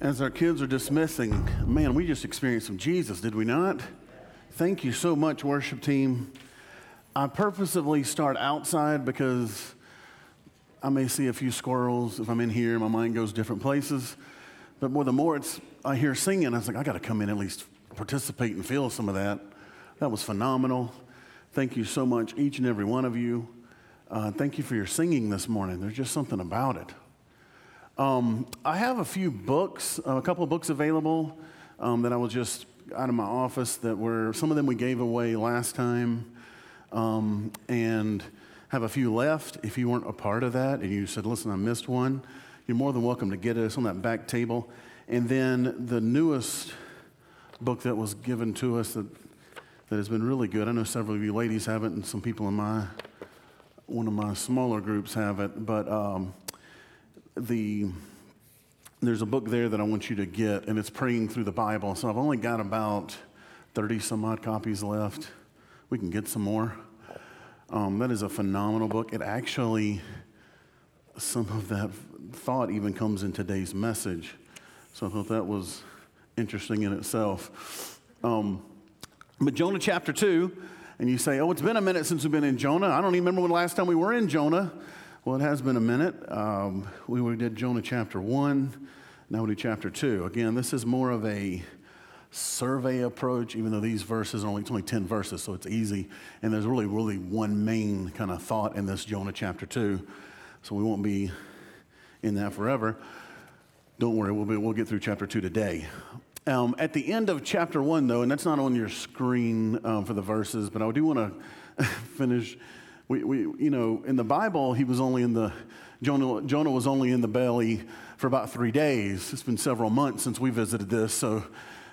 As our kids are dismissing, man, we just experienced some Jesus, did we not? Thank you so much, worship team. I purposely start outside because I may see a few squirrels. If I'm in here, my mind goes different places. But more the more it's I hear singing, I was like, I got to come in at least participate and feel some of that. That was phenomenal. Thank you so much, each and every one of you. Uh, thank you for your singing this morning. There's just something about it. Um, I have a few books, uh, a couple of books available um, that I was just out of my office that were, some of them we gave away last time, um, and have a few left. If you weren't a part of that and you said, listen, I missed one, you're more than welcome to get it. It's on that back table. And then the newest book that was given to us that, that has been really good. I know several of you ladies have it, and some people in my one of my smaller groups have it. But um, the there's a book there that I want you to get, and it's praying through the Bible. So I've only got about 30 some odd copies left. We can get some more. Um, that is a phenomenal book. It actually, some of that thought even comes in today's message. So I thought that was interesting in itself. Um, but Jonah chapter 2, and you say, oh, it's been a minute since we've been in Jonah. I don't even remember when the last time we were in Jonah. Well, it has been a minute. Um, we did Jonah chapter 1, now we do chapter 2. Again, this is more of a survey approach, even though these verses are only, only 10 verses, so it's easy. And there's really, really one main kind of thought in this Jonah chapter 2. So we won't be in that forever. Don't worry, we'll, be, we'll get through chapter 2 today. Um, at the end of chapter 1, though, and that's not on your screen um, for the verses, but I do want to finish we, we, you know, in the Bible, he was only in the, Jonah, Jonah was only in the belly for about three days. It's been several months since we visited this, so,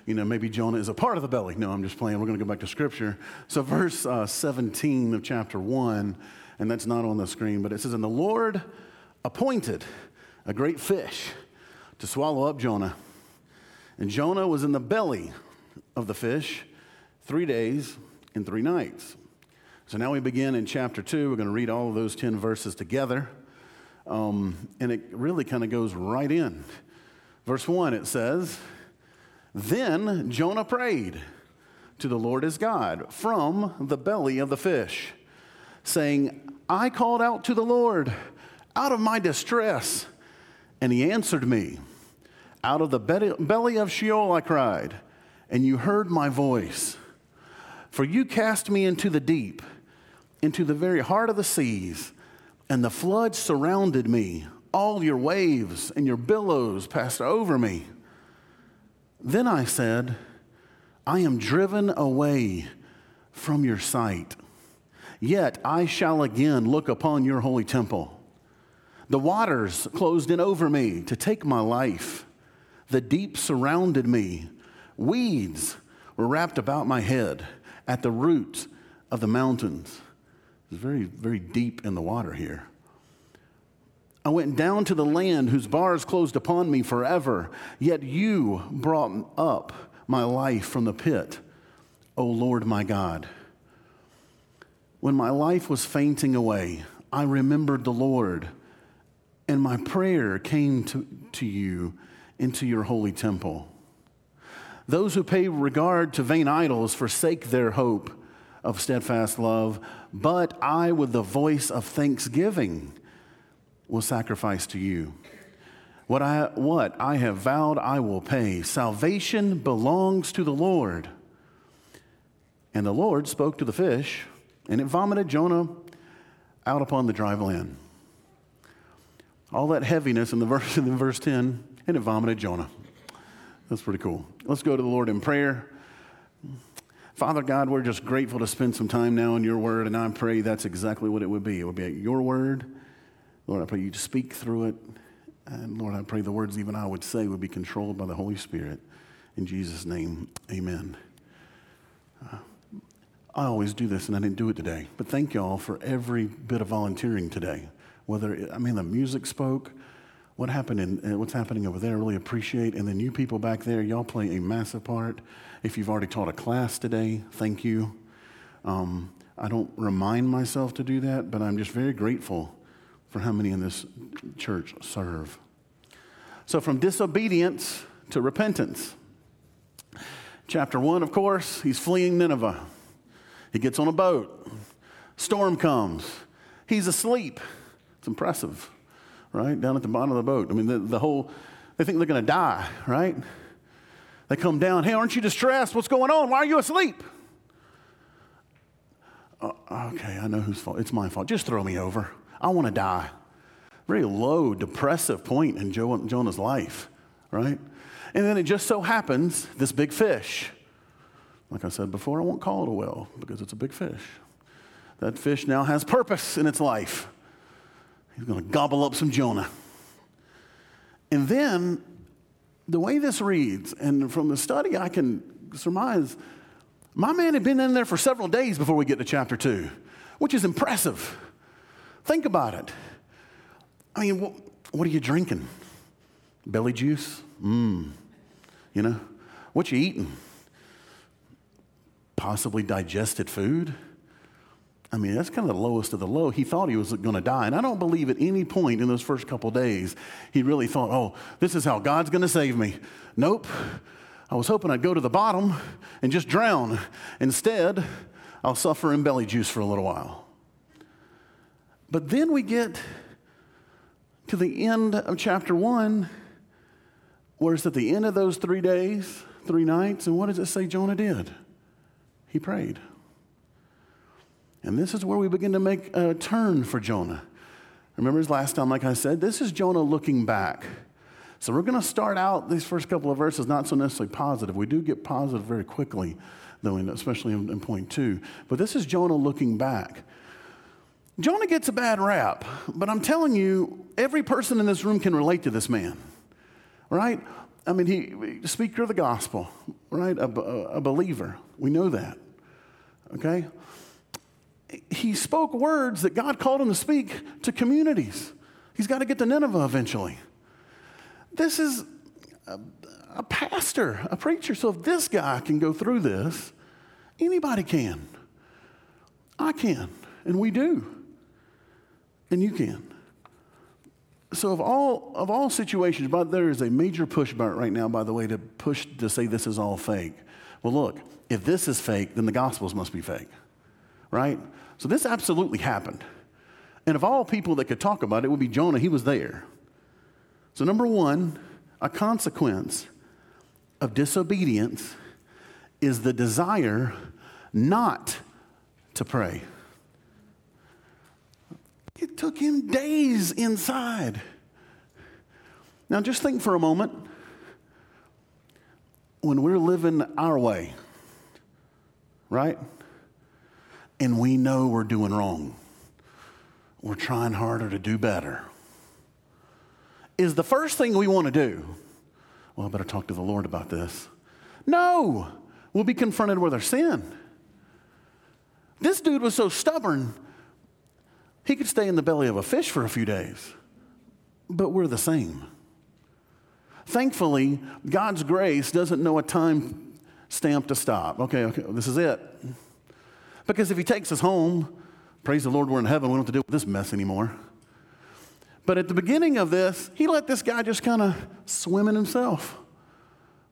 you know, maybe Jonah is a part of the belly. No, I'm just playing. We're going to go back to scripture. So, verse uh, 17 of chapter 1, and that's not on the screen, but it says, And the Lord appointed a great fish to swallow up Jonah. And Jonah was in the belly of the fish three days and three nights. So now we begin in chapter 2. We're going to read all of those 10 verses together. Um, and it really kind of goes right in. Verse 1, it says, Then Jonah prayed to the Lord his God from the belly of the fish, saying, I called out to the Lord out of my distress, and he answered me. Out of the belly of Sheol I cried, and you heard my voice. For you cast me into the deep into the very heart of the seas, and the flood surrounded me. All your waves and your billows passed over me. Then I said, I am driven away from your sight. Yet I shall again look upon your holy temple. The waters closed in over me to take my life. The deep surrounded me. Weeds were wrapped about my head at the roots of the mountains. It's very, very deep in the water here. I went down to the land whose bars closed upon me forever, yet you brought up my life from the pit, O Lord my God. When my life was fainting away, I remembered the Lord, and my prayer came to, to you into your holy temple. Those who pay regard to vain idols forsake their hope of steadfast love, but I, with the voice of thanksgiving, will sacrifice to you. What I, what I have vowed, I will pay. Salvation belongs to the Lord. And the Lord spoke to the fish, and it vomited Jonah out upon the dry land. All that heaviness in the verse in verse 10, and it vomited Jonah. That's pretty cool. Let's go to the Lord in prayer. Father God, we're just grateful to spend some time now in your word, and I pray that's exactly what it would be. It would be your word. Lord, I pray you to speak through it. And Lord, I pray the words even I would say would be controlled by the Holy Spirit. In Jesus' name, amen. Uh, I always do this, and I didn't do it today. But thank y'all for every bit of volunteering today. Whether, it, I mean, the music spoke, what happened in, uh, what's happening over there, I really appreciate. And then you people back there, y'all play a massive part. If you've already taught a class today, thank you. Um, I don't remind myself to do that, but I'm just very grateful for how many in this church serve. So, from disobedience to repentance. Chapter one, of course, he's fleeing Nineveh. He gets on a boat. Storm comes. He's asleep. It's impressive, right? Down at the bottom of the boat. I mean, the, the whole, they think they're going to die, right? They come down. Hey, aren't you distressed? What's going on? Why are you asleep? Uh, okay, I know whose fault. It's my fault. Just throw me over. I want to die. Very low, depressive point in Jonah's life, right? And then it just so happens this big fish. Like I said before, I won't call it a whale because it's a big fish. That fish now has purpose in its life. He's going to gobble up some Jonah. And then the way this reads, and from the study, I can surmise my man had been in there for several days before we get to chapter two, which is impressive. Think about it. I mean, what, what are you drinking? Belly juice? Mmm. You know, what you eating? Possibly digested food? I mean, that's kind of the lowest of the low. He thought he was going to die. And I don't believe at any point in those first couple days he really thought, oh, this is how God's going to save me. Nope. I was hoping I'd go to the bottom and just drown. Instead, I'll suffer in belly juice for a little while. But then we get to the end of chapter one, where it's at the end of those three days, three nights, and what does it say Jonah did? He prayed. And this is where we begin to make a turn for Jonah. Remember his last time, like I said, this is Jonah looking back. So we're going to start out these first couple of verses not so necessarily positive. We do get positive very quickly, though, especially in, in point two. But this is Jonah looking back. Jonah gets a bad rap, but I'm telling you, every person in this room can relate to this man, right? I mean, he speaker of the gospel, right? A, a, a believer. We know that, okay? He spoke words that God called him to speak to communities. He's got to get to Nineveh eventually. This is a, a, pastor, a preacher. So if this guy can go through this, anybody can. I can, and we do. And you can. So of all of all situations, but there is a major push right now, by the way, to push to say this is all fake. Well, look, if this is fake, then the gospels must be fake right? So this absolutely happened. And of all people that could talk about it, it would be Jonah. He was there. So, number one, a consequence of disobedience is the desire not to pray. It took him days inside. Now, just think for a moment when we're living our way, right? And we know we're doing wrong. We're trying harder to do better. Is the first thing we want to do, well, I better talk to the Lord about this. No, we'll be confronted with our sin. This dude was so stubborn, he could stay in the belly of a fish for a few days, but we're the same. Thankfully, God's grace doesn't know a time stamp to stop. Okay, okay, this is it. Because if he takes us home, praise the Lord, we're in heaven. We don't have to deal with this mess anymore. But at the beginning of this, he let this guy just kind of swim in himself.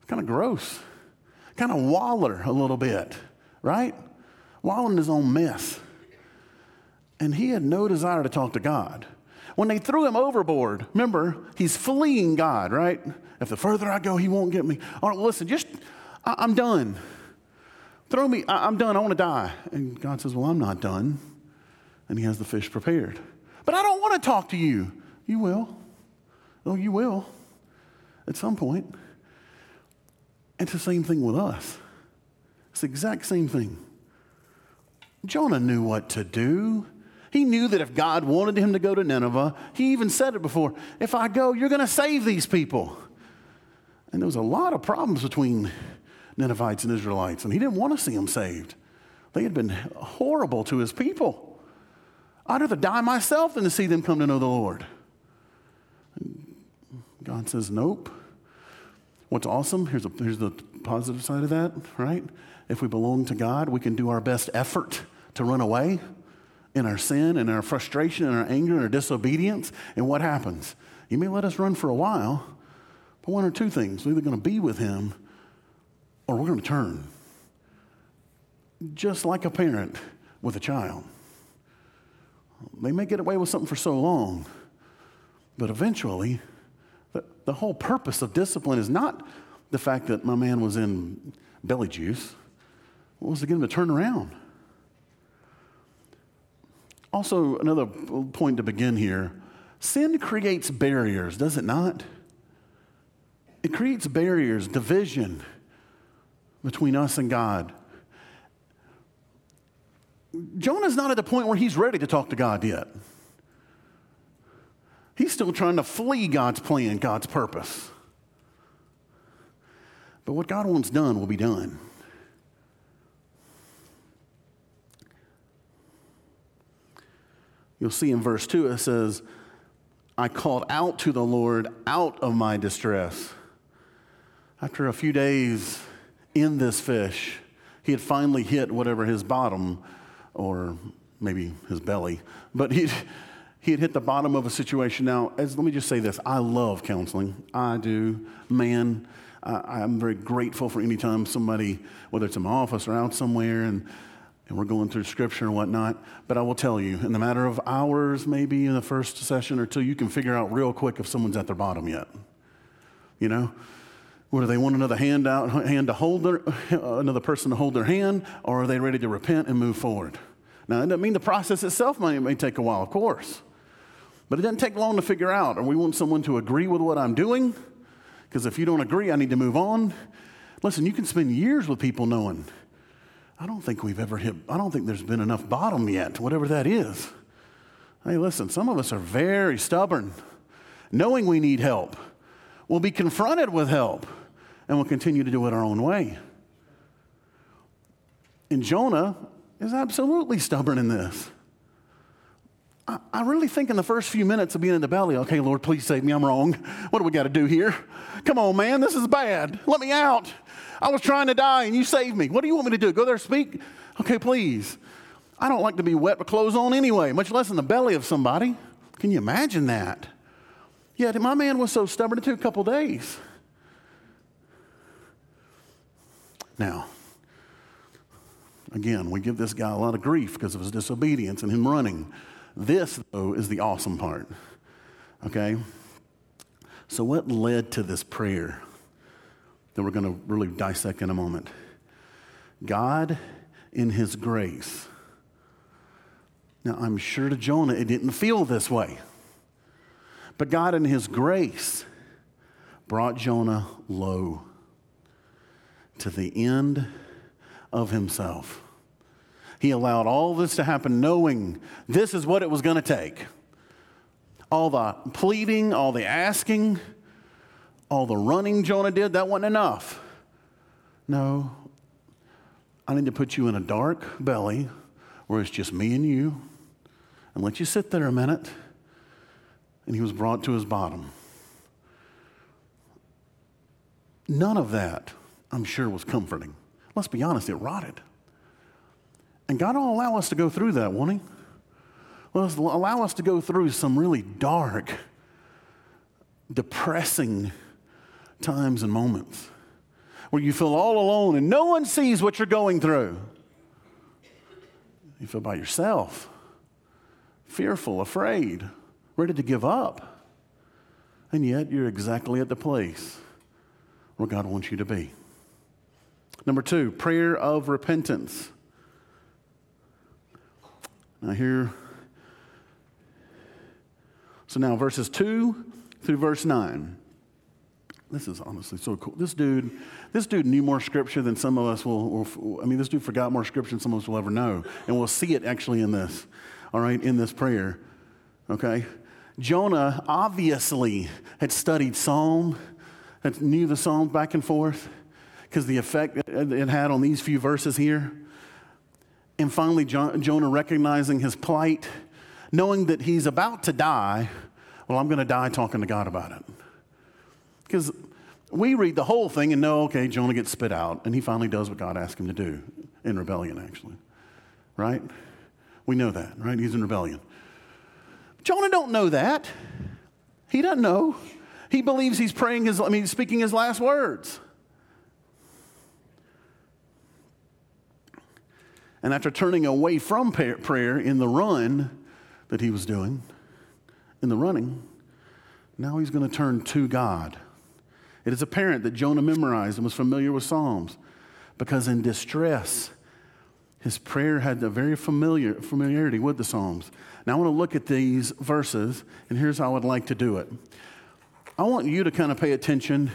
Kind of gross. Kind of waller a little bit, right? Wallow in his own mess. And he had no desire to talk to God. When they threw him overboard, remember, he's fleeing God, right? If the further I go, he won't get me. All right, listen, just, I, I'm done. Throw me, I, am done, I want to die. And God says, Well, I'm not done. And he has the fish prepared. But I don't want to talk to you. You will. Oh, you will at some point. It's the same thing with us. It's the exact same thing. Jonah knew what to do. He knew that if God wanted him to go to Nineveh, he even said it before if I go, you're going to save these people. And there was a lot of problems between Ninevites and Israelites, and he didn't want to see them saved. They had been horrible to his people. I'd rather die myself than to see them come to know the Lord. God says, Nope. What's awesome, here's, a, here's the positive side of that, right? If we belong to God, we can do our best effort to run away in our sin and our frustration and our anger and our disobedience. And what happens? You may let us run for a while, but one or two things. We're either going to be with him or we're going to turn. Just like a parent with a child. They may get away with something for so long, but eventually, the, the whole purpose of discipline is not the fact that my man was in belly juice. What was to get him to turn around? Also, another point to begin here sin creates barriers, does it not? It creates barriers, division between us and God. Jonah's not at the point where he's ready to talk to God yet. He's still trying to flee God's plan, God's purpose. But what God wants done will be done. You'll see in verse 2 it says, I called out to the Lord out of my distress. After a few days in this fish, he had finally hit whatever his bottom, or maybe his belly, but he he had hit the bottom of a situation. Now, as, let me just say this I love counseling. I do. Man, I, I'm very grateful for any time somebody, whether it's in my office or out somewhere, and and we're going through scripture and whatnot. But I will tell you, in the matter of hours, maybe in the first session or two, you can figure out real quick if someone's at their bottom yet. You know? Whether they want another hand out, hand to hold their, another person to hold their hand, or are they ready to repent and move forward? Now, that doesn't mean the process itself may, may take a while, of course. But it doesn't take long to figure out. Or we want someone to agree with what I'm doing? Because if you don't agree, I need to move on. Listen, you can spend years with people knowing I don't think we've ever hit, I don't think there's been enough bottom yet, whatever that is. Hey, listen, some of us are very stubborn, knowing we need help. We'll be confronted with help, and we'll continue to do it our own way. And Jonah is absolutely stubborn in this. I, I really think in the first few minutes of being in the belly, okay, Lord, please save me. I'm wrong. What do we got to do here? Come on, man, this is bad. Let me out. I was trying to die and you saved me. What do you want me to do? Go there, speak? Okay, please. I don't like to be wet with clothes on anyway, much less in the belly of somebody. Can you imagine that? Yet my man was so stubborn it took a couple days. Now, again, we give this guy a lot of grief because of his disobedience and him running. This, though, is the awesome part. Okay? So, what led to this prayer? that we're going to really dissect in a moment. God, in His grace, now I'm sure to Jonah it didn't feel this way, but God, in His grace, brought Jonah low to the end of himself. He allowed all this to happen knowing this is what it was going to take. All the pleading, all the asking, all the running Jonah did, that wasn't enough. No, I need to put you in a dark belly where it's just me and you and let you sit there a minute. And he was brought to his bottom. None of that, I'm sure, was comforting. Let's be honest, it rotted. And God will allow us to go through that, won't He? Well, allow us to go through some really dark, depressing times and moments where you feel all alone and no one sees what you're going through. You feel by yourself, fearful, afraid, ready to give up. And yet you're exactly at the place where God wants you to be. Number two, prayer of repentance. Now, here, so now verses 2 through verse 9. This is honestly so cool. This dude, this dude knew more scripture than some of us will, will, I mean, this dude forgot more scripture than some of us will ever know. And we'll see it actually in this, all right, in this prayer. Okay? Jonah obviously had studied Psalm, had knew the Psalms back and forth, because the effect it had on these few verses here. And finally, Jonah recognizing his plight, knowing that he's about to die. Well, I'm going to die talking to God about it. Because we read the whole thing and know, okay, Jonah gets spit out, and he finally does what God asked him to do in rebellion, actually. Right? We know that, right? He's in rebellion. Jonah don't know that. He doesn't know. He believes he's praying his, I mean, speaking his last words. And after turning away from prayer in the run that he was doing, in the running, now he's going to turn to God. It is apparent that Jonah memorized and was familiar with Psalms because in distress, his prayer had a very familiar familiarity with the Psalms. Now I want to look at these verses, and here's how I would like to do it. I want you to kind of pay attention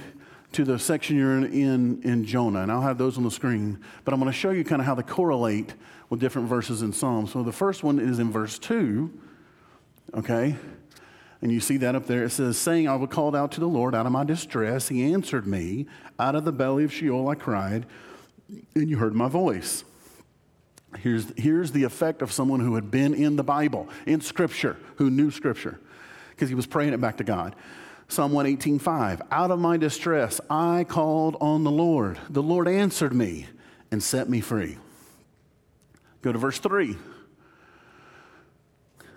to the section you're in, in, Jonah, and I'll have those on the screen. But I'm going to show you kind of how they correlate with different verses in Psalms. So the first one is in verse 2, okay? And you see that up there. It says, Saying, I was called out to the Lord out of my distress. He answered me. Out of the belly of Sheol I cried, and you heard my voice. Here's, here's the effect of someone who had been in the Bible, in Scripture, who knew Scripture, because he was praying it back to God. Psalm 118.5, out of my distress, I called on the Lord. The Lord answered me and set me free. Go to verse 3.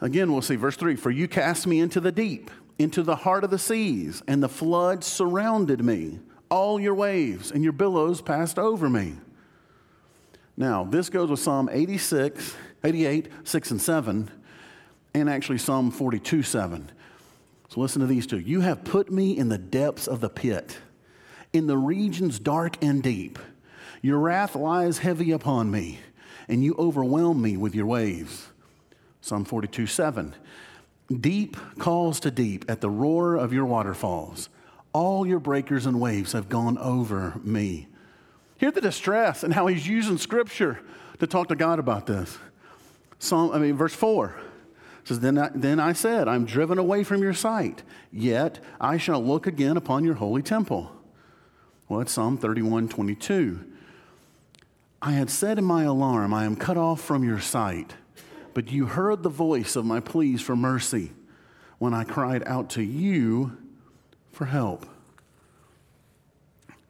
Again, we'll see verse 3 For you cast me into the deep, into the heart of the seas, and the floods surrounded me. All your waves and your billows passed over me. Now, this goes with Psalm 86, 88, 6, and 7, and actually Psalm 42, 7. So listen to these two. You have put me in the depths of the pit, in the regions dark and deep. Your wrath lies heavy upon me, and you overwhelm me with your waves. Psalm 42, 7. Deep calls to deep at the roar of your waterfalls. All your breakers and waves have gone over me. Hear the distress and how he's using scripture to talk to God about this. Psalm, I mean, verse 4 says, then I, then I said, I'm driven away from your sight, yet I shall look again upon your holy temple. Well, it's Psalm 31 22. I had said in my alarm, I am cut off from your sight, but you heard the voice of my pleas for mercy when I cried out to you for help.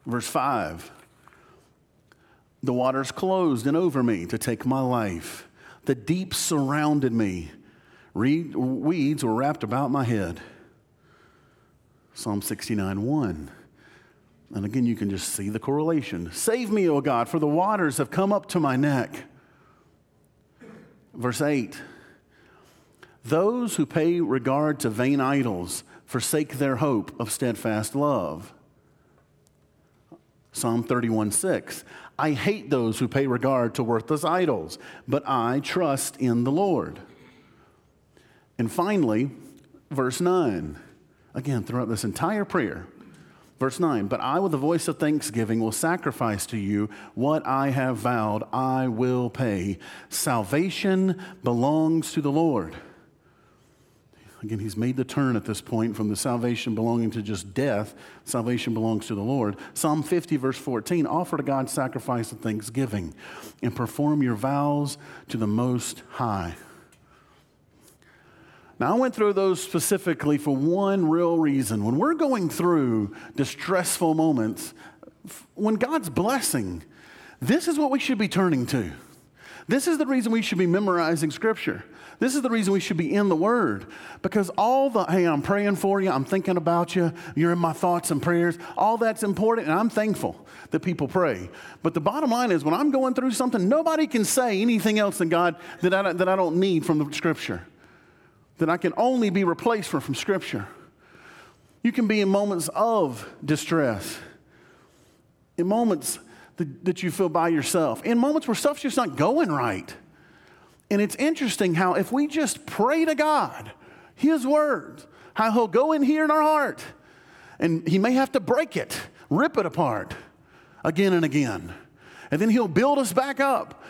Verse 5 the waters closed in over me to take my life. The deep surrounded me. Reed, Weeds were wrapped about my head. Psalm 69 1. And again, you can just see the correlation. Save me, O God, for the waters have come up to my neck. Verse 8 Those who pay regard to vain idols forsake their hope of steadfast love. Psalm 31 6. I hate those who pay regard to worthless idols, but I trust in the Lord. And finally, verse 9. Again, throughout this entire prayer, verse 9, but I, with the voice of thanksgiving, will sacrifice to you what I have vowed, I will pay. Salvation belongs to the Lord. Again, he's made the turn at this point from the salvation belonging to just death. Salvation belongs to the Lord. Psalm 50, verse 14 offer to God sacrifice of thanksgiving and perform your vows to the Most High. Now, I went through those specifically for one real reason. When we're going through distressful moments, when God's blessing, this is what we should be turning to. This is the reason we should be memorizing Scripture. This is the reason we should be in the Word because all the, hey, I'm praying for you, I'm thinking about you, you're in my thoughts and prayers, all that's important, and I'm thankful that people pray. But the bottom line is when I'm going through something, nobody can say anything else than God that I, that I don't need from the Scripture, that I can only be replaced from, from Scripture. You can be in moments of distress, in moments that, you feel by yourself, in moments where stuff's just not going right. And it's interesting how if we just pray to God, His words, how He'll go in here in our heart, and He may have to break it, rip it apart again and again. And then He'll build us back up.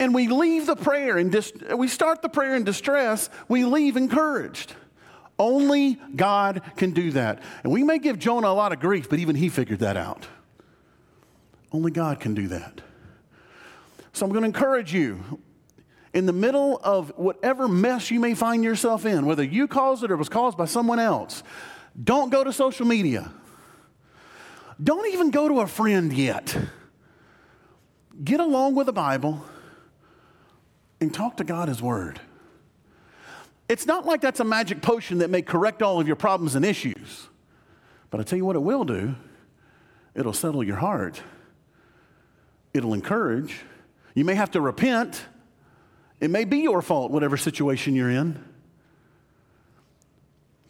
And we leave the prayer and dis- we start the prayer in distress, we leave encouraged. Only God can do that. And we may give Jonah a lot of grief, but even he figured that out. Only God can do that. So I'm going to encourage you in the middle of whatever mess you may find yourself in, whether you caused it or was caused by someone else, don't go to social media. Don't even go to a friend yet. Get along with the Bible and talk to God His Word. It's not like that's a magic potion that may correct all of your problems and issues, But I tell you what, it will do it'll settle your heart, it'll encourage. You may have to repent. It may be your fault, whatever situation you're in.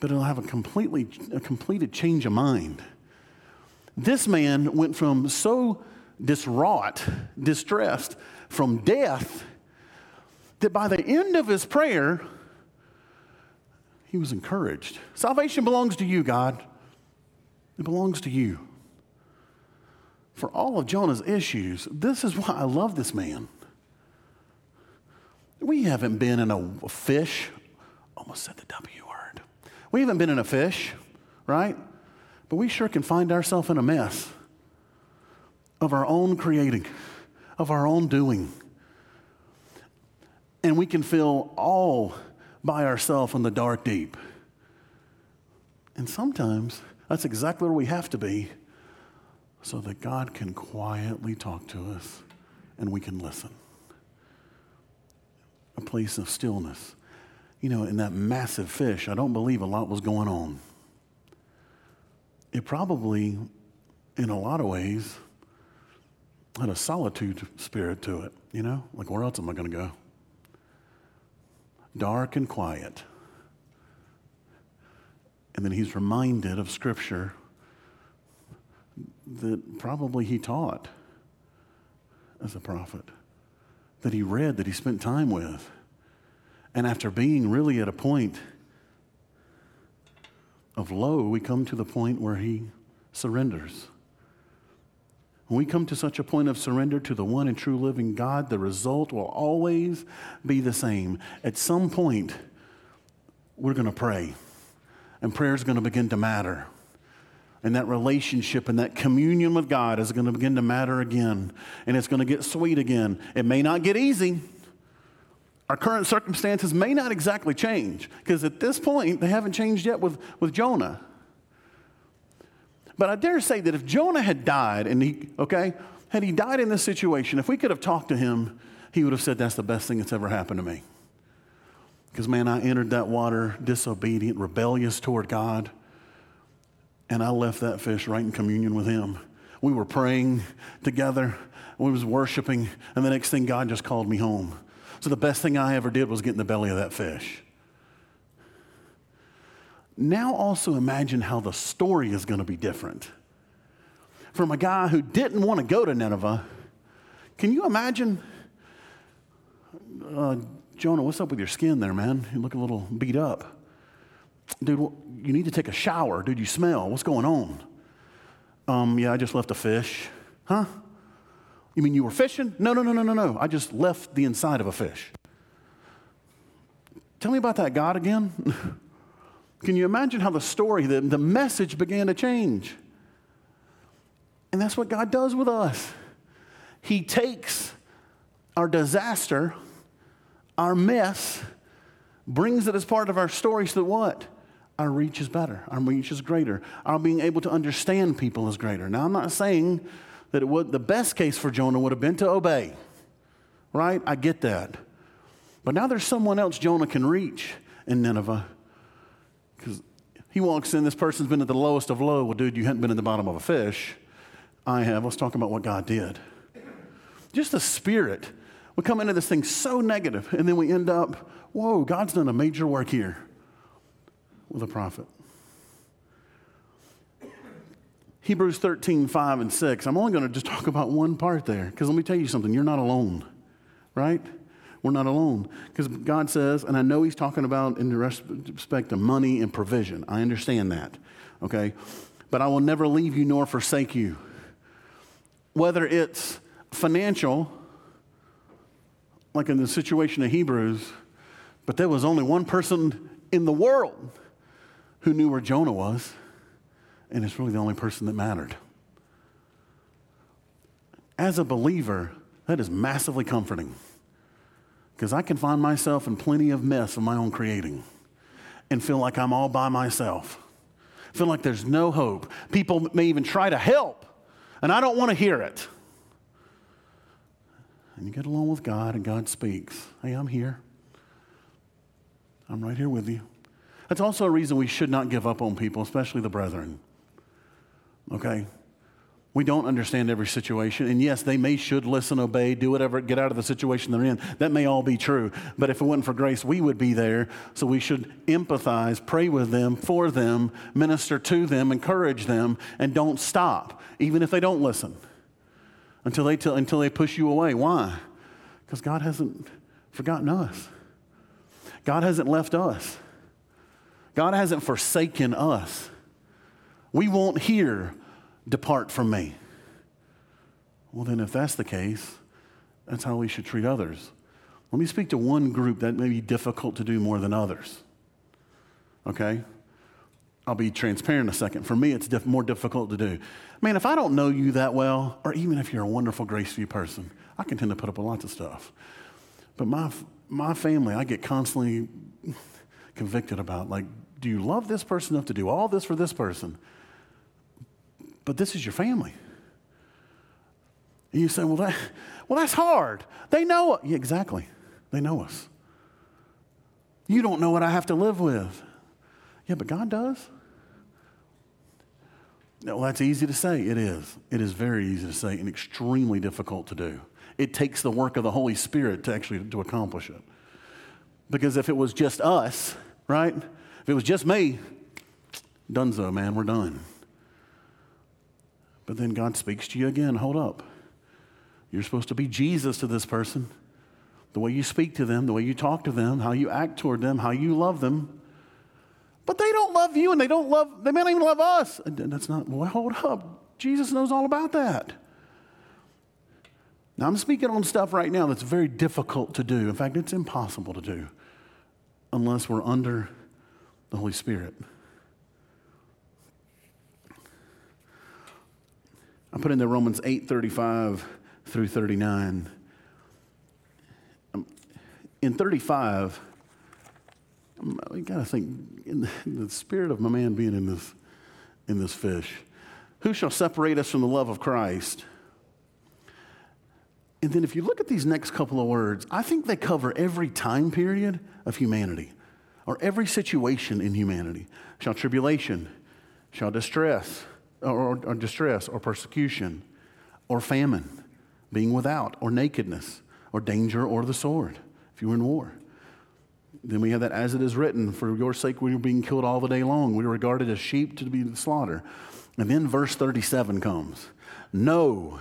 But it'll have a completely a completed change of mind. This man went from so distraught, distressed from death, that by the end of his prayer, he was encouraged. Salvation belongs to you, God. It belongs to you. For all of Jonah's issues, this is why I love this man. We haven't been in a fish, almost said the W word. We haven't been in a fish, right? But we sure can find ourselves in a mess of our own creating, of our own doing. And we can feel all by ourselves in the dark deep. And sometimes that's exactly where we have to be so that God can quietly talk to us and we can listen. A place of stillness. You know, in that massive fish, I don't believe a lot was going on. It probably, in a lot of ways, had a solitude spirit to it, you know? Like, where else am I going to go? Dark and quiet. And then he's reminded of Scripture that probably he taught as a prophet, that he read, that he spent time with. And after being really at a point of low, we come to the point where he surrenders. When we come to such a point of surrender to the one and true living God, the result will always be the same. At some point, we're going to pray, and prayer is going to begin to matter. And that relationship and that communion with God is going to begin to matter again, and it's going to get sweet again. It may not get easy. Our current circumstances may not exactly change, because at this point, they haven't changed yet with, with Jonah. But I dare say that if Jonah had died and he, okay, had he died in this situation, if we could have talked to him, he would have said, That's the best thing that's ever happened to me. Because, man, I entered that water disobedient, rebellious toward God, and I left that fish right in communion with him. We were praying together, we was worshiping, and the next thing God just called me home. So the best thing I ever did was get in the belly of that fish. Now, also imagine how the story is going to be different. From a guy who didn't want to go to Nineveh, can you imagine? Uh, Jonah, what's up with your skin there, man? You look a little beat up. Dude, you need to take a shower. Dude, you smell. What's going on? Um, yeah, I just left a fish. Huh? You mean you were fishing? No, no, no, no, no, no. I just left the inside of a fish. Tell me about that God again. Can you imagine how the story, the, the message began to change? And that's what God does with us. He takes our disaster, our mess, brings it as part of our story so that what? Our reach is better, our reach is greater, our being able to understand people is greater. Now, I'm not saying that it would, the best case for Jonah would have been to obey, right? I get that. But now there's someone else Jonah can reach in Nineveh because he walks in, this person's been at the lowest of low. Well, dude, you hadn't been in the bottom of a fish. I have. Let's talk about what God did. Just the spirit. We come into this thing so negative, and then we end up, whoa, God's done a major work here with a prophet. Hebrews 13, 5 and 6. I'm only going to just talk about one part there because let me tell you something. You're not alone, right? we're not alone. Because God says, and I know He's talking about in respect of money and provision. I understand that, okay? But I will never leave you nor forsake you. Whether it's financial, like in the situation of Hebrews, but there was only one person in the world who knew where Jonah was, and it's really the only person that mattered. As a believer, that is massively comforting. Because I can find myself in plenty of mess of my own creating and feel like I'm all by myself. Feel like there's no hope. People may even try to help, and I don't want to hear it. And you get along with God, and God speaks Hey, I'm here. I'm right here with you. That's also a reason we should not give up on people, especially the brethren. Okay? We don't understand every situation. And yes, they may, should listen, obey, do whatever, get out of the situation they're in. That may all be true. But if it wasn't for grace, we would be there. So we should empathize, pray with them, for them, minister to them, encourage them, and don't stop, even if they don't listen until they, t- until they push you away. Why? Because God hasn't forgotten us, God hasn't left us, God hasn't forsaken us. We won't hear Depart from me. Well, then, if that's the case, that's how we should treat others. Let me speak to one group that may be difficult to do more than others. Okay? I'll be transparent a second. For me, it's diff- more difficult to do. Man, if I don't know you that well, or even if you're a wonderful, graceful person, I can tend to put up with lots of stuff. But my, my family, I get constantly convicted about like, do you love this person enough to do all this for this person? but this is your family. And you say, well, that, well, that's hard. They know it. Yeah, exactly. They know us. You don't know what I have to live with. Yeah, but God does. Well, that's easy to say. It is. It is very easy to say and extremely difficult to do. It takes the work of the Holy Spirit to actually to accomplish it. Because if it was just us, right? If it was just me, donezo, man, we're done. But then God speaks to you again. Hold up. You're supposed to be Jesus to this person. The way you speak to them, the way you talk to them, how you act toward them, how you love them. But they don't love you and they don't love, they may not even love us. That's not, well, hold up. Jesus knows all about that. Now, I'm speaking on stuff right now that's very difficult to do. In fact, it's impossible to do unless we're under the Holy Spirit. I put in there Romans 8 35 through 39. Um, in 35, um, we got to think in the, spirit of my man being in this, in this fish. Who shall separate us from the love of Christ? And then if you look at these next couple of words, I think they cover every time period of humanity or every situation in humanity. Shall tribulation, shall distress, or, or distress or persecution or famine, being without or nakedness or danger or the sword, if you were in war. Then we have that as it is written, for your sake we are being killed all the day long. We are regarded as sheep to be slaughtered. And then verse 37 comes. No,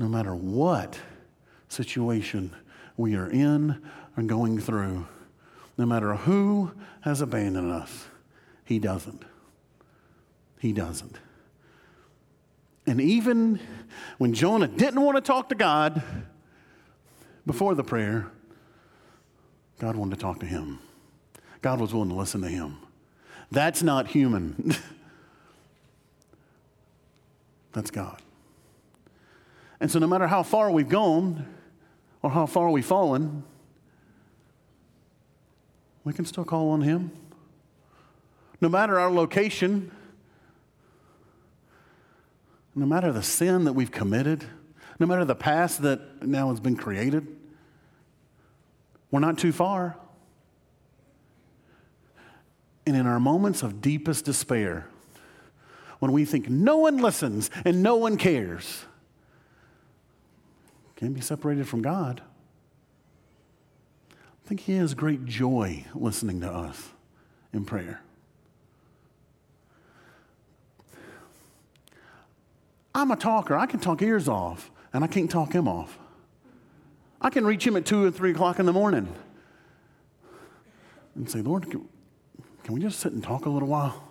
No matter what situation we are in or going through, no matter who has abandoned us, He doesn't. He doesn't. And even when Jonah didn't want to talk to God before the prayer, God wanted to talk to him. God was willing to listen to him. That's not human. That's God. And so, no matter how far we've gone or how far we've fallen, we can still call on Him. No matter our location, no matter the sin that we've committed, no matter the past that now has been created, we're not too far. And in our moments of deepest despair, when we think no one listens and no one cares, can't be separated from God I think he has great joy listening to us in prayer. I'm a talker. I can talk ears off, and I can't talk him off. I can reach him at 2 or 3 o'clock in the morning and say, Lord, can, can we just sit and talk a little while?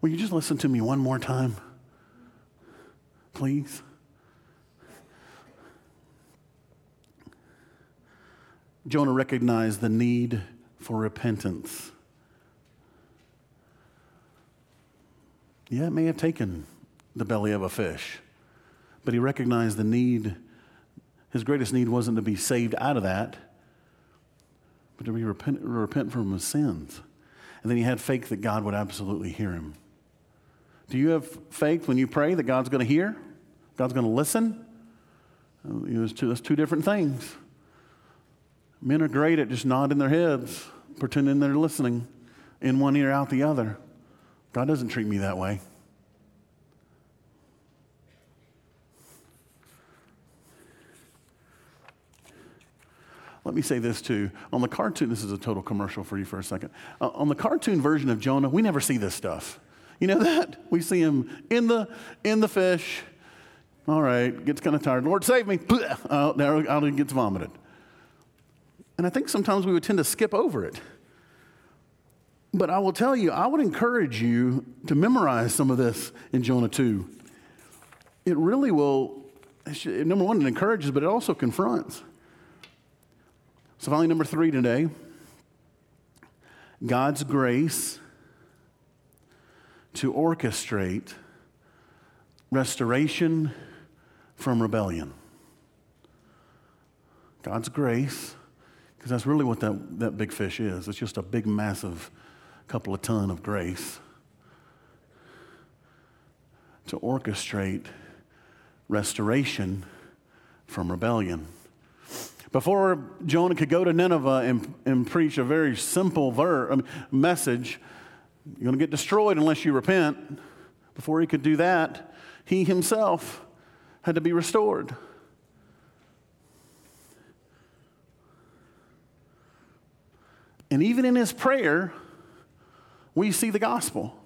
Will you just listen to me one more time? Please? Jonah recognized the need for repentance. Yeah, it may have taken the belly of a fish, but he recognized the need. His greatest need wasn't to be saved out of that, but to be repent, repent from his sins. And then he had faith that God would absolutely hear him. Do you have faith when you pray that God's going to hear? God's going to listen? Uh, you know, two, two different things. Men are great at just nodding their heads, pretending they're listening in one ear, out the other. God doesn't treat me that way. Let me say this too. On the cartoon, this is a total commercial for you for a second. Uh, on the cartoon version of Jonah, we never see this stuff. You know that? We see him in the, in the fish. All right, gets kind of tired. Lord, save me. Out, out he gets vomited. And I think sometimes we would tend to skip over it. But I will tell you, I would encourage you to memorize some of this in Jonah 2. It really will, number one, it encourages, but it also confronts. So, finally, number three today God's grace to orchestrate restoration from rebellion. God's grace, because that's really what that, that big fish is. It's just a big, massive couple of ton of grace to orchestrate restoration from rebellion. Before Jonah could go to Nineveh and, and preach a very simple ver- um, message, you're going to get destroyed unless you repent. Before he could do that, he himself had to be restored. And even in his prayer, we see the gospel.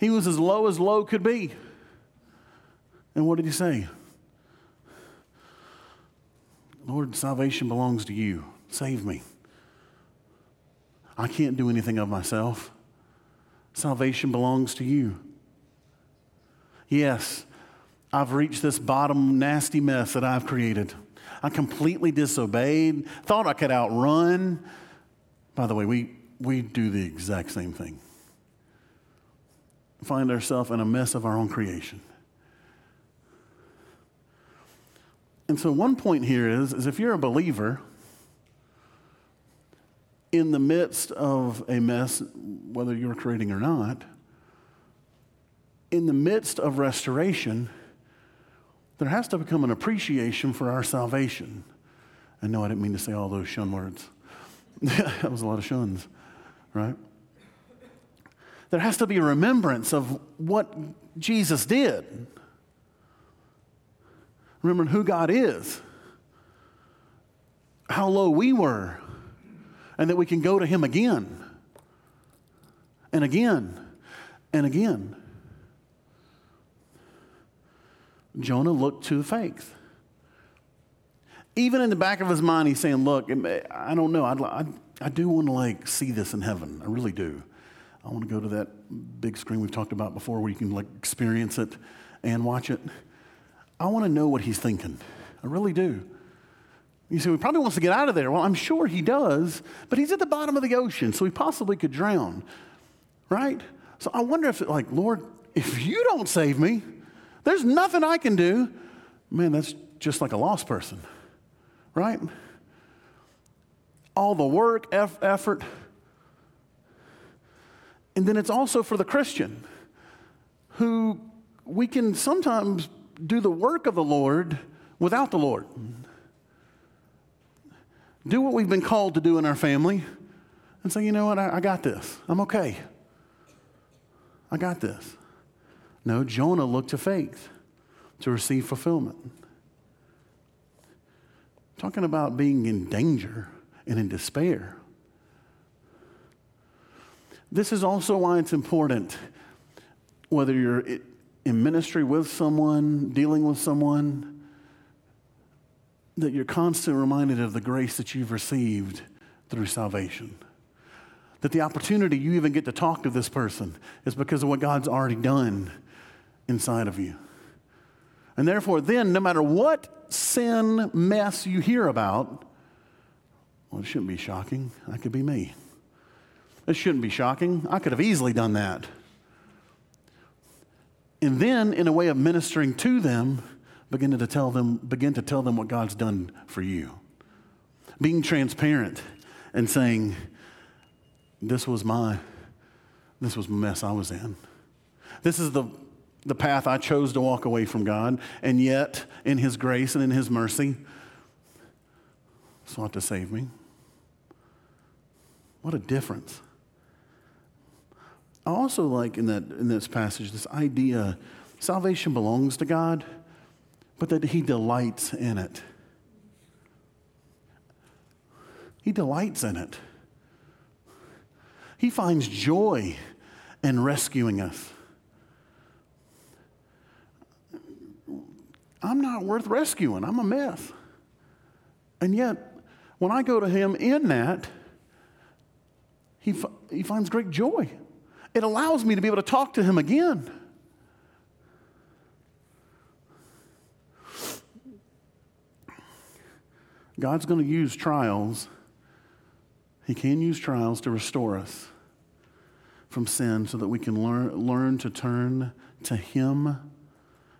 He was as low as low could be. And what did he say? Lord, salvation belongs to you. Save me. I can't do anything of myself. Salvation belongs to you. Yes, I've reached this bottom nasty mess that I've created. I completely disobeyed, thought I could outrun. By the way, we, we do the exact same thing. Find ourselves in a mess of our own creation. And so, one point here is, is if you're a believer in the midst of a mess, whether you're creating or not, in the midst of restoration, there has to become an appreciation for our salvation. I know I didn't mean to say all those shun words. that was a lot of shuns, right? There has to be a remembrance of what Jesus did remembering who God is, how low we were, and that we can go to Him again and again and again. Jonah looked to faith. Even in the back of his mind, he's saying, Look, I don't know. I'd, I, I do want to like see this in heaven. I really do. I want to go to that big screen we've talked about before where you can like experience it and watch it. I want to know what he's thinking. I really do. You say, he probably wants to get out of there. Well, I'm sure he does, but he's at the bottom of the ocean, so he possibly could drown, right? So I wonder if, like, Lord, if you don't save me, there's nothing I can do. Man, that's just like a lost person, right? All the work, effort. And then it's also for the Christian who we can sometimes do the work of the Lord without the Lord. Do what we've been called to do in our family and say, you know what, I, I got this. I'm okay. I got this. No, Jonah looked to faith to receive fulfillment. Talking about being in danger and in despair. This is also why it's important, whether you're in ministry with someone, dealing with someone, that you're constantly reminded of the grace that you've received through salvation. That the opportunity you even get to talk to this person is because of what God's already done inside of you. And therefore, then, no matter what sin mess you hear about, well, it shouldn't be shocking. That could be me. It shouldn't be shocking. I could have easily done that. And then, in a way of ministering to them, begin to tell them, begin to tell them what God's done for you. Being transparent and saying, This was my, this was mess I was in. This is the, the path I chose to walk away from God, and yet, in His grace and in His mercy, sought to save me. What a difference. I also like in, that, in this passage this idea salvation belongs to God, but that He delights in it. He delights in it. He finds joy in rescuing us. I'm not worth rescuing. I'm a mess. And yet, when I go to Him in that, He, he finds great joy. It allows me to be able to talk to Him again. God's going to use trials he can use trials to restore us from sin so that we can learn, learn to turn to Him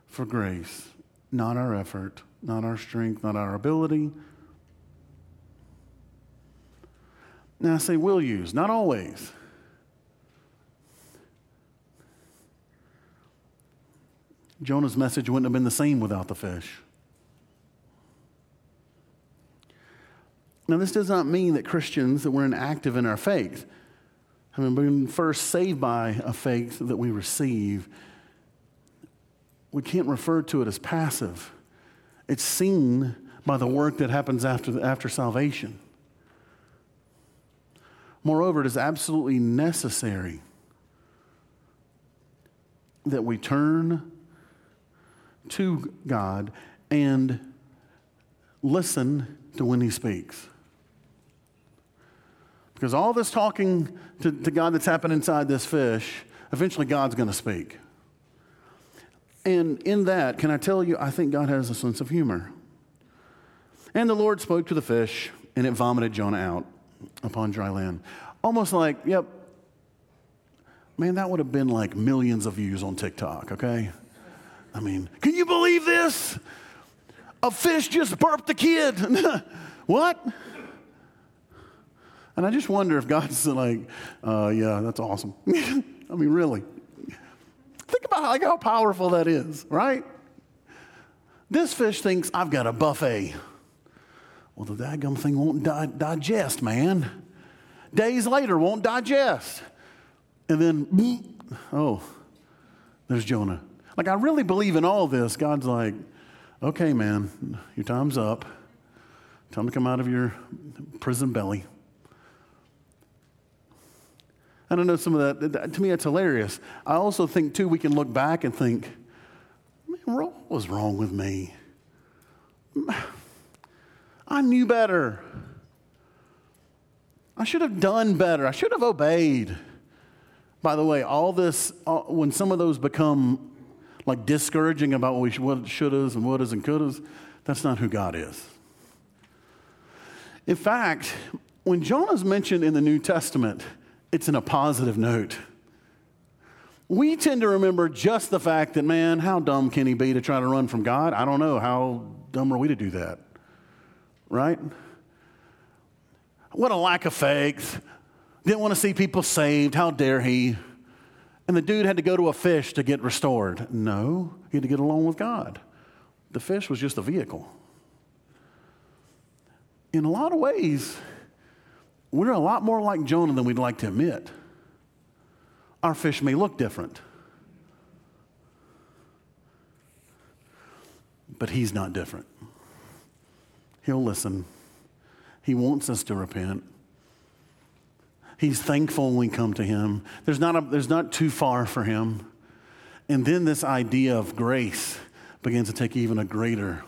for grace, not our effort, not our strength, not our ability. Now I say will use, not always. Jonah's message wouldn't have been the same without the fish. Now, this does not mean that Christians that we're inactive in our faith. Mean, we're first saved by a faith that we receive. We can't refer to it as passive. It's seen by the work that happens after, after salvation. Moreover, it is absolutely necessary that we turn to God and listen to when He speaks. Because all this talking to, to God that's happened inside this fish, eventually God's going to speak. And in that, can I tell you, I think God has a sense of humor. And the Lord spoke to the fish, and it vomited Jonah out upon dry land. Almost like, yep, man, that would have been like millions of views on TikTok, okay? I mean, can you believe this? A fish just burped a kid. what? And I just wonder if God's like, uh, yeah, that's awesome. I mean, really. Think about like how powerful that is, right? This fish thinks I've got a buffet. Well, the daggum thing won't di- digest, man. Days later, won't digest. And then, oh, there's Jonah. Like, I really believe in all this. God's like, okay, man, your time's up. Time to come out of your prison belly. I don't know some of that. To me, it's hilarious. I also think, too, we can look back and think, man, what was wrong with me? I knew better. I should have done better. I should have obeyed. By the way, all this, when some of those become like discouraging about what we should, what shouldas and wouldas and could couldas, that's not who God is. In fact, when Jonah's mentioned in the New Testament, it's in a positive note. We tend to remember just the fact that, man, how dumb can he be to try to run from God? I don't know. How dumb are we to do that? Right? What a lack of faith. Didn't want to see people saved. How dare he? And the dude had to go to a fish to get restored. No, he had to get along with God. The fish was just a vehicle. In a lot of ways, we're a lot more like Jonah than we'd like to admit. Our fish may look different, but he's not different. He'll listen. He wants us to repent. He's thankful when we come to him. There's not, a, there's not too far for him. And then this idea of grace begins to take even a greater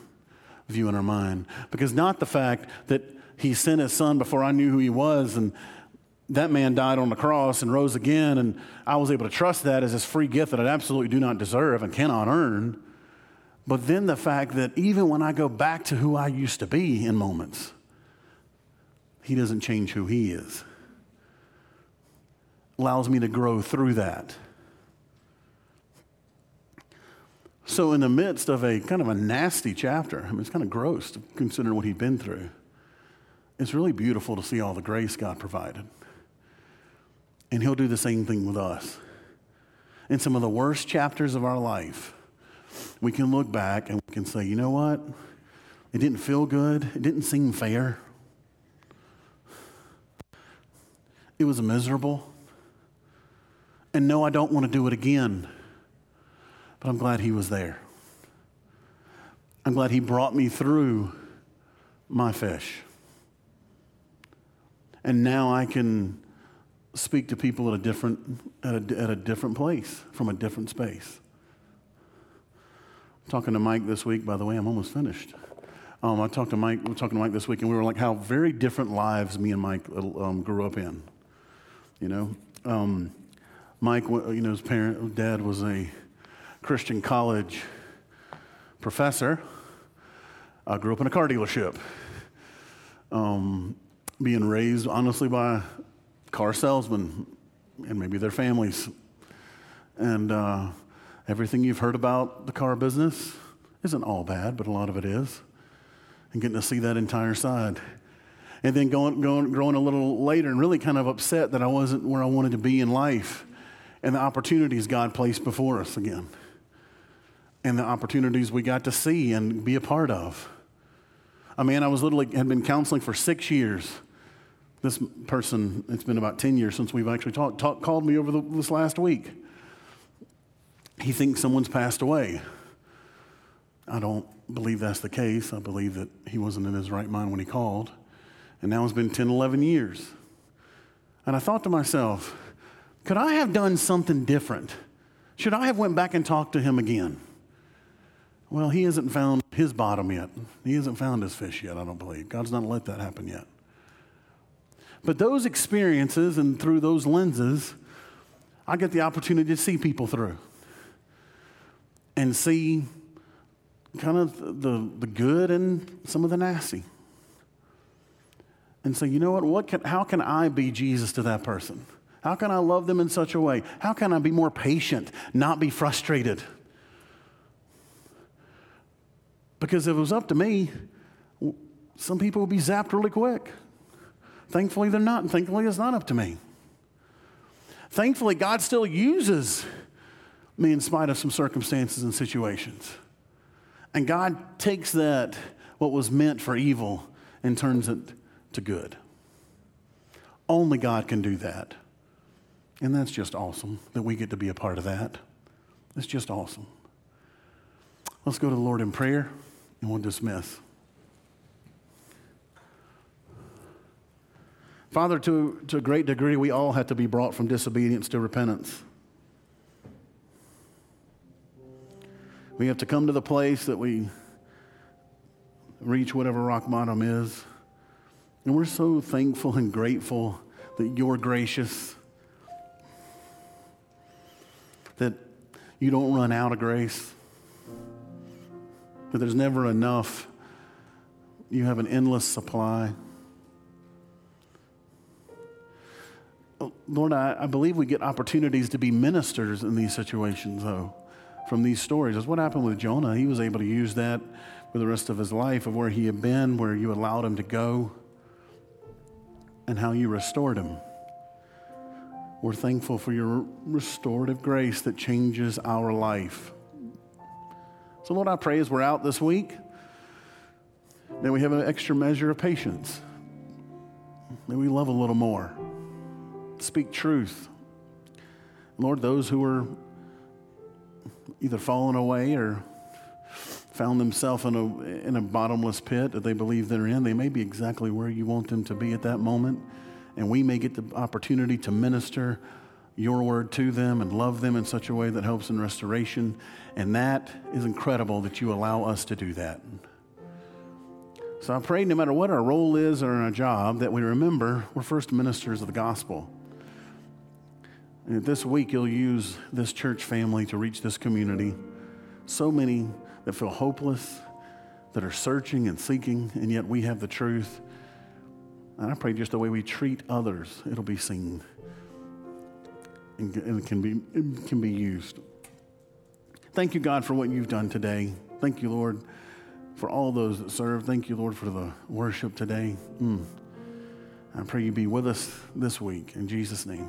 view in our mind. Because not the fact that he sent his son before I knew who he was. And that man died on the cross and rose again. And I was able to trust that as this free gift that I absolutely do not deserve and cannot earn. But then the fact that even when I go back to who I used to be in moments, he doesn't change who he is. Allows me to grow through that. So, in the midst of a kind of a nasty chapter, I mean, it's kind of gross considering what he'd been through. It's really beautiful to see all the grace God provided. And he'll do the same thing with us. In some of the worst chapters of our life, we can look back and we can say, you know what? It didn't feel good. It didn't seem fair. It was miserable. And no, I don't want to do it again. But I'm glad he was there. I'm glad he brought me through my fish. And now I can speak to people at a different, at a, at a different place, from a different space. I'm talking to Mike this week, by the way, I'm almost finished. Um, I talked to Mike, we were talking to Mike this week, and we were like how very different lives me and Mike um, grew up in. You know, um, Mike, you know, his parent, dad was a Christian college professor. I grew up in a car dealership. Um, being raised, honestly, by car salesmen and maybe their families. And uh, everything you've heard about the car business isn't all bad, but a lot of it is. And getting to see that entire side. And then going, going, growing a little later and really kind of upset that I wasn't where I wanted to be in life and the opportunities God placed before us again. And the opportunities we got to see and be a part of. I mean, I was literally, had been counseling for six years this person, it's been about 10 years since we've actually talked, talk, called me over the, this last week. He thinks someone's passed away. I don't believe that's the case. I believe that he wasn't in his right mind when he called. And now it's been 10, 11 years. And I thought to myself, could I have done something different? Should I have went back and talked to him again? Well, he hasn't found his bottom yet. He hasn't found his fish yet, I don't believe. God's not let that happen yet. But those experiences and through those lenses, I get the opportunity to see people through and see kind of the, the good and some of the nasty. And say, you know what? what can, how can I be Jesus to that person? How can I love them in such a way? How can I be more patient, not be frustrated? Because if it was up to me, some people would be zapped really quick. Thankfully, they're not, and thankfully, it's not up to me. Thankfully, God still uses me in spite of some circumstances and situations. And God takes that, what was meant for evil, and turns it to good. Only God can do that. And that's just awesome that we get to be a part of that. It's just awesome. Let's go to the Lord in prayer and we'll dismiss. Father, to, to a great degree, we all have to be brought from disobedience to repentance. We have to come to the place that we reach whatever rock bottom is. And we're so thankful and grateful that you're gracious, that you don't run out of grace, that there's never enough. You have an endless supply. Lord, I, I believe we get opportunities to be ministers in these situations, though, from these stories. That's what happened with Jonah. He was able to use that for the rest of his life of where he had been, where you allowed him to go, and how you restored him. We're thankful for your restorative grace that changes our life. So, Lord, I pray as we're out this week that we have an extra measure of patience, that we love a little more speak truth. Lord, those who are either fallen away or found themselves in a, in a bottomless pit that they believe they're in, they may be exactly where you want them to be at that moment. And we may get the opportunity to minister your word to them and love them in such a way that helps in restoration. And that is incredible that you allow us to do that. So I pray no matter what our role is or our job, that we remember we're first ministers of the gospel. And this week, you'll use this church family to reach this community. So many that feel hopeless, that are searching and seeking, and yet we have the truth. And I pray just the way we treat others, it'll be seen and, it can be, it can be used. Thank you, God, for what you've done today. Thank you, Lord, for all those that serve. Thank you, Lord, for the worship today. Mm. I pray you be with us this week. In Jesus' name,